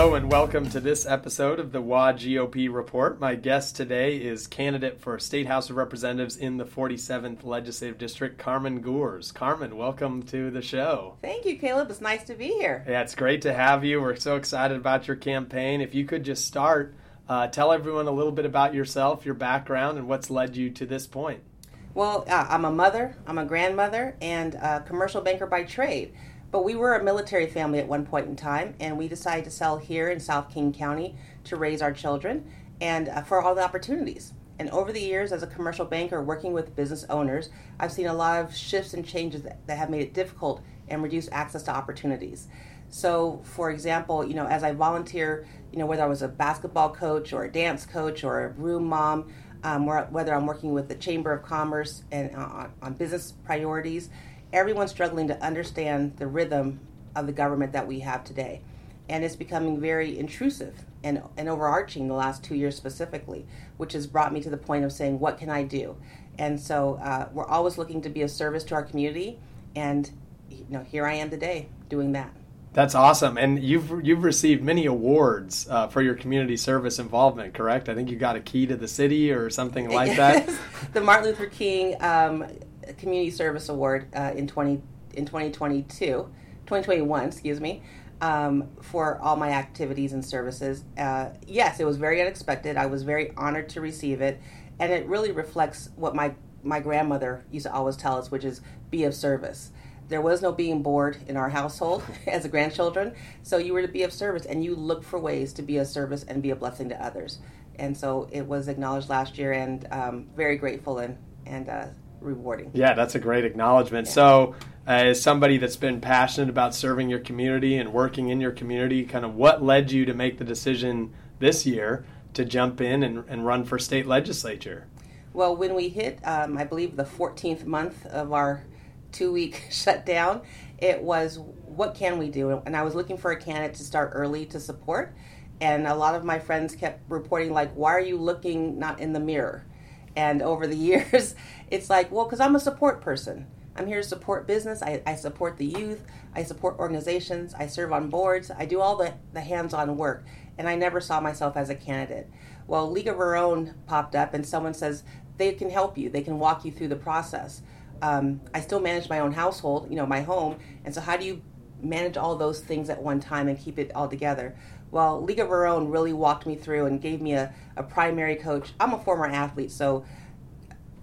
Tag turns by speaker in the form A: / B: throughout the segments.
A: Hello and welcome to this episode of the WA GOP Report. My guest today is candidate for State House of Representatives in the 47th Legislative District, Carmen Goers. Carmen, welcome to the show.
B: Thank you, Caleb. It's nice to be here.
A: Yeah, it's great to have you. We're so excited about your campaign. If you could just start, uh, tell everyone a little bit about yourself, your background, and what's led you to this point.
B: Well, uh, I'm a mother, I'm a grandmother, and a commercial banker by trade. But we were a military family at one point in time, and we decided to sell here in South King County to raise our children and uh, for all the opportunities. And over the years, as a commercial banker working with business owners, I've seen a lot of shifts and changes that, that have made it difficult and reduced access to opportunities. So, for example, you know, as I volunteer, you know, whether I was a basketball coach or a dance coach or a room mom, um, whether I'm working with the Chamber of Commerce and uh, on business priorities, everyone's struggling to understand the rhythm of the government that we have today. And it's becoming very intrusive and, and overarching the last two years specifically, which has brought me to the point of saying, what can I do? And so uh, we're always looking to be of service to our community. And you know, here I am today doing that.
A: That's awesome, and you've you've received many awards uh, for your community service involvement. Correct? I think you got a key to the city or something like that.
B: the Martin Luther King um, Community Service Award uh, in 20 in 2022, 2021, excuse me, um, for all my activities and services. Uh, yes, it was very unexpected. I was very honored to receive it, and it really reflects what my my grandmother used to always tell us, which is be of service. There was no being bored in our household as a grandchildren, so you were to be of service, and you look for ways to be of service and be a blessing to others. And so it was acknowledged last year, and um, very grateful and and uh, rewarding.
A: Yeah, that's a great acknowledgement. Yeah. So, uh, as somebody that's been passionate about serving your community and working in your community, kind of what led you to make the decision this year to jump in and, and run for state legislature?
B: Well, when we hit, um, I believe, the 14th month of our two week shutdown, it was what can we do? And I was looking for a candidate to start early to support. And a lot of my friends kept reporting, like, why are you looking not in the mirror? And over the years, it's like, well, because I'm a support person. I'm here to support business. I, I, support the youth. I support organizations. I serve on boards. I do all the, the hands on work. And I never saw myself as a candidate. Well, League of Our Own popped up, and someone says they can help you, they can walk you through the process. Um, I still manage my own household, you know, my home. And so, how do you manage all those things at one time and keep it all together? Well, League of Our Own really walked me through and gave me a, a primary coach. I'm a former athlete, so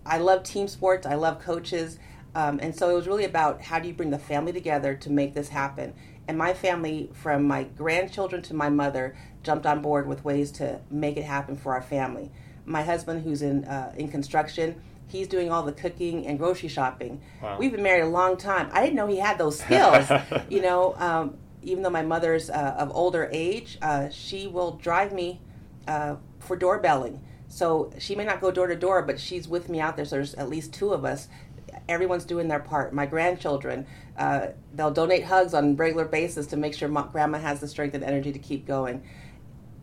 B: I love team sports, I love coaches. Um, and so it was really about how do you bring the family together to make this happen. And my family, from my grandchildren to my mother, jumped on board with ways to make it happen for our family. My husband, who's in uh, in construction, he's doing all the cooking and grocery shopping. Wow. We've been married a long time. I didn't know he had those skills. you know, um, even though my mother's uh, of older age, uh, she will drive me uh, for doorbelling. So she may not go door to door, but she's with me out there. So there's at least two of us. Everyone's doing their part. My grandchildren, uh, they'll donate hugs on a regular basis to make sure grandma has the strength and energy to keep going.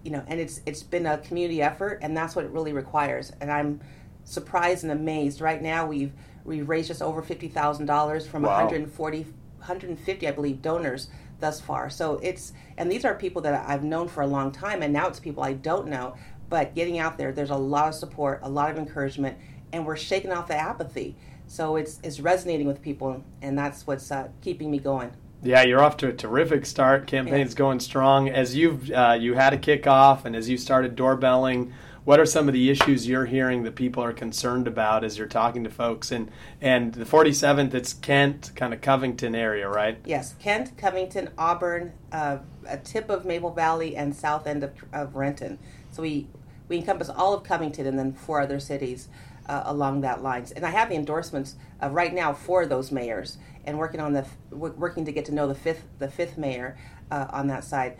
B: You know, and it's it's been a community effort, and that's what it really requires. And I'm surprised and amazed. Right now, we've we've raised just over fifty thousand dollars from wow. 140, 150, I believe, donors thus far. So it's, and these are people that I've known for a long time, and now it's people I don't know. But getting out there, there's a lot of support, a lot of encouragement, and we're shaking off the apathy. So it's it's resonating with people, and that's what's uh, keeping me going.
A: Yeah, you're off to a terrific start. Campaign's yeah. going strong. As you've uh, you had a kickoff, and as you started doorbelling, what are some of the issues you're hearing that people are concerned about as you're talking to folks? And and the 47th, it's Kent, kind of Covington area, right?
B: Yes, Kent, Covington, Auburn, uh, a tip of Maple Valley, and south end of, of Renton. So we we encompass all of Covington and then four other cities uh, along that lines. And I have the endorsements uh, right now for those mayors, and working on the working to get to know the fifth the fifth mayor uh, on that side.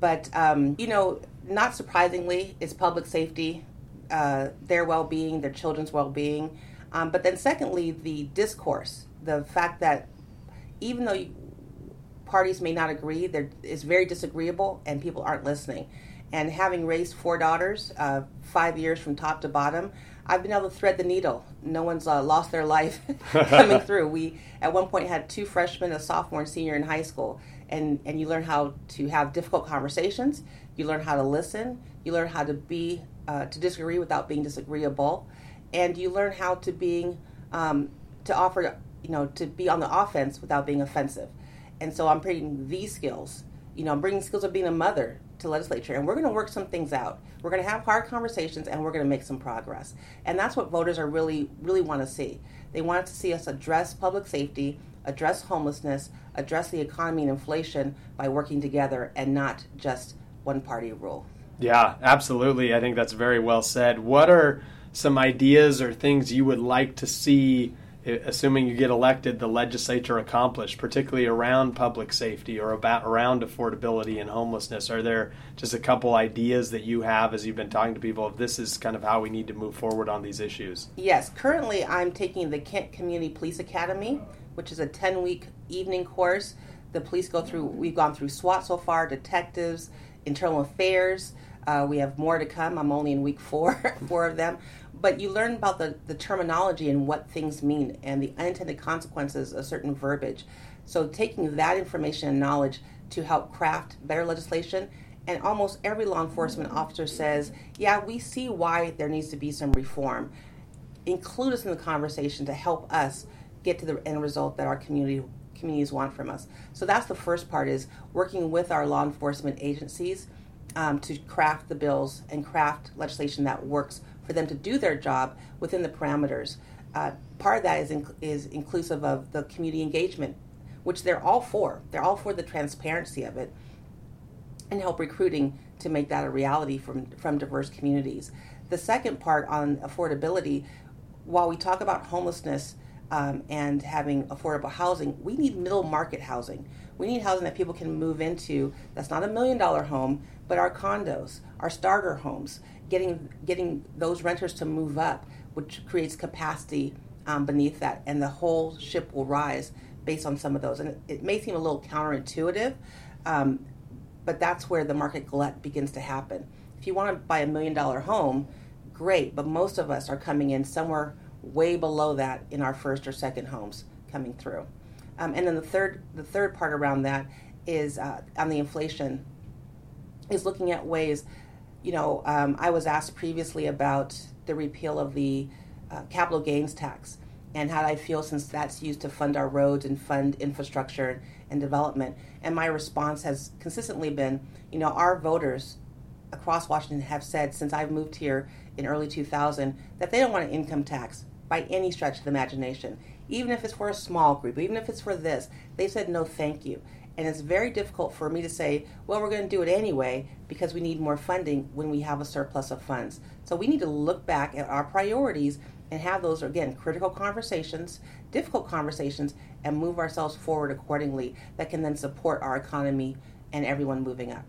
B: But um, you know, not surprisingly, it's public safety, uh, their well-being, their children's well-being. Um, but then, secondly, the discourse, the fact that even though you, parties may not agree, there is very disagreeable, and people aren't listening. And having raised four daughters, uh, five years from top to bottom, I've been able to thread the needle. No one's uh, lost their life coming through. We at one point had two freshmen, a sophomore and senior in high school, and and you learn how to have difficult conversations. You learn how to listen. You learn how to be uh, to disagree without being disagreeable, and you learn how to being um, to offer you know to be on the offense without being offensive. And so I'm bringing these skills. You know, I'm bringing skills of being a mother to legislature, and we're going to work some things out. We're going to have hard conversations, and we're going to make some progress. And that's what voters are really really want to see. They want to see us address public safety, address homelessness, address the economy and inflation by working together and not just one party rule.
A: Yeah, absolutely. I think that's very well said. What are some ideas or things you would like to see, eh, assuming you get elected, the legislature accomplish, particularly around public safety or about around affordability and homelessness? Are there just a couple ideas that you have as you've been talking to people? If this is kind of how we need to move forward on these issues.
B: Yes, currently I'm taking the Kent Community Police Academy, which is a 10 week evening course. The police go through. We've gone through SWAT so far, detectives, internal affairs. Uh, we have more to come. I'm only in week four, four of them. But you learn about the, the terminology and what things mean and the unintended consequences of certain verbiage. So, taking that information and knowledge to help craft better legislation. And almost every law enforcement officer says, Yeah, we see why there needs to be some reform. Include us in the conversation to help us get to the end result that our community communities want from us. So that's the first part is working with our law enforcement agencies um, to craft the bills and craft legislation that works for them to do their job within the parameters. Uh, part of that is, is inclusive of the community engagement, which they're all for. They're all for the transparency of it and help recruiting to make that a reality from, from diverse communities. The second part on affordability, while we talk about homelessness um, and having affordable housing, we need middle market housing. We need housing that people can move into that's not a million dollar home, but our condos, our starter homes, getting getting those renters to move up, which creates capacity um, beneath that, and the whole ship will rise based on some of those. And it, it may seem a little counterintuitive, um, but that's where the market glut begins to happen. If you want to buy a million dollar home, great, but most of us are coming in somewhere way below that in our first or second homes coming through. Um, and then the third the third part around that is uh, on the inflation is looking at ways. You know, um, I was asked previously about the repeal of the uh, capital gains tax and how I feel since that's used to fund our roads and fund infrastructure and development. And my response has consistently been, you know, our voters across Washington have said since I've moved here in early 2000 that they don't want an income tax by any stretch of the imagination. Even if it's for a small group, even if it's for this, they said no thank you. And it's very difficult for me to say, well, we're going to do it anyway because we need more funding when we have a surplus of funds. So we need to look back at our priorities and have those, again, critical conversations, difficult conversations, and move ourselves forward accordingly that can then support our economy and everyone moving up.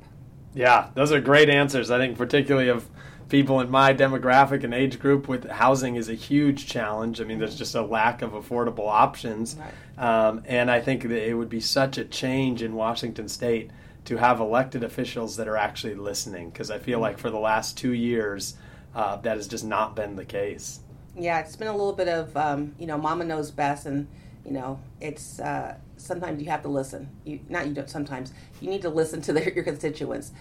A: Yeah, those are great answers. I think, particularly of people in my demographic and age group with housing is a huge challenge. I mean, there's just a lack of affordable options. Right. Um, and I think that it would be such a change in Washington state to have elected officials that are actually listening because I feel mm-hmm. like for the last two years, uh, that has just not been the case.
B: Yeah, it's been a little bit of, um, you know, mama knows best. And, you know, it's uh, sometimes you have to listen. You, not you don't, sometimes you need to listen to their, your constituents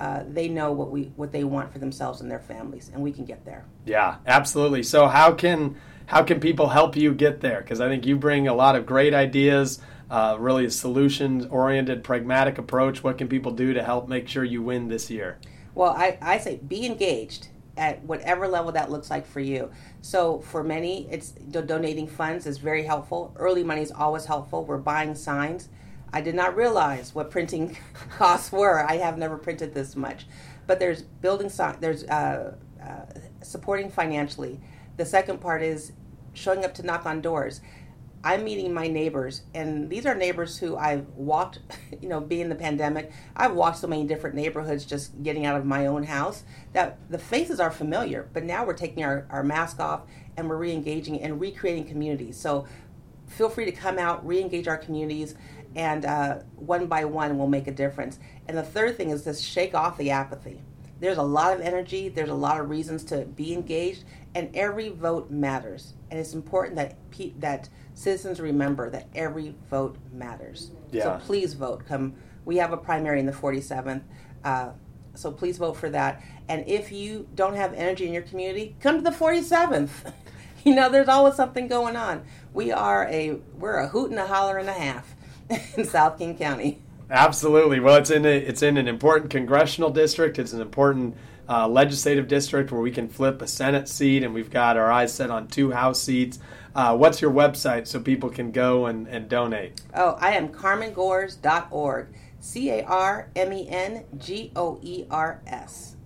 B: uh, they know what we what they want for themselves and their families, and we can get there.
A: Yeah, absolutely. So how can how can people help you get there? Because I think you bring a lot of great ideas, uh, really a solutions oriented, pragmatic approach. What can people do to help make sure you win this year?
B: Well, I, I say be engaged at whatever level that looks like for you. So for many, it's donating funds is very helpful. Early money is always helpful. We're buying signs. I did not realize what printing costs were. I have never printed this much. But there's building, signs there's uh, uh, supporting financially. The second part is showing up to knock on doors. I'm meeting my neighbors, and these are neighbors who I've walked, you know, being the pandemic, I've walked so many different neighborhoods just getting out of my own house that the faces are familiar, but now we're taking our, our mask off and we're re engaging and recreating communities. So feel free to come out, re engage our communities and uh, one by one will make a difference. And the third thing is to shake off the apathy. There's a lot of energy, there's a lot of reasons to be engaged, and every vote matters. And it's important that pe- that citizens remember that every vote matters. Yeah. So please vote come we have a primary in the 47th. Uh, so please vote for that. And if you don't have energy in your community, come to the 47th. you know, there's always something going on. We are a we're a hoot and a holler and a half in South King County.
A: Absolutely. Well, it's in a, it's in an important congressional district. It's an important uh, legislative district where we can flip a Senate seat, and we've got our eyes set on two House seats. Uh, what's your website so people can go and, and donate?
B: Oh, I am carmengoers.org. C A R M E N G O E R S.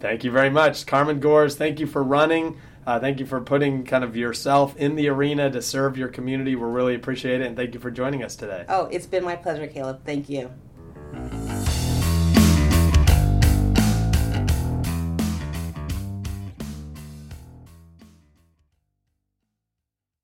A: Thank you very much. Carmen Goers, thank you for running. Uh, thank you for putting kind of yourself in the arena to serve your community. We really appreciate it, and thank you for joining us today.
B: Oh, it's been my pleasure, Caleb. Thank you.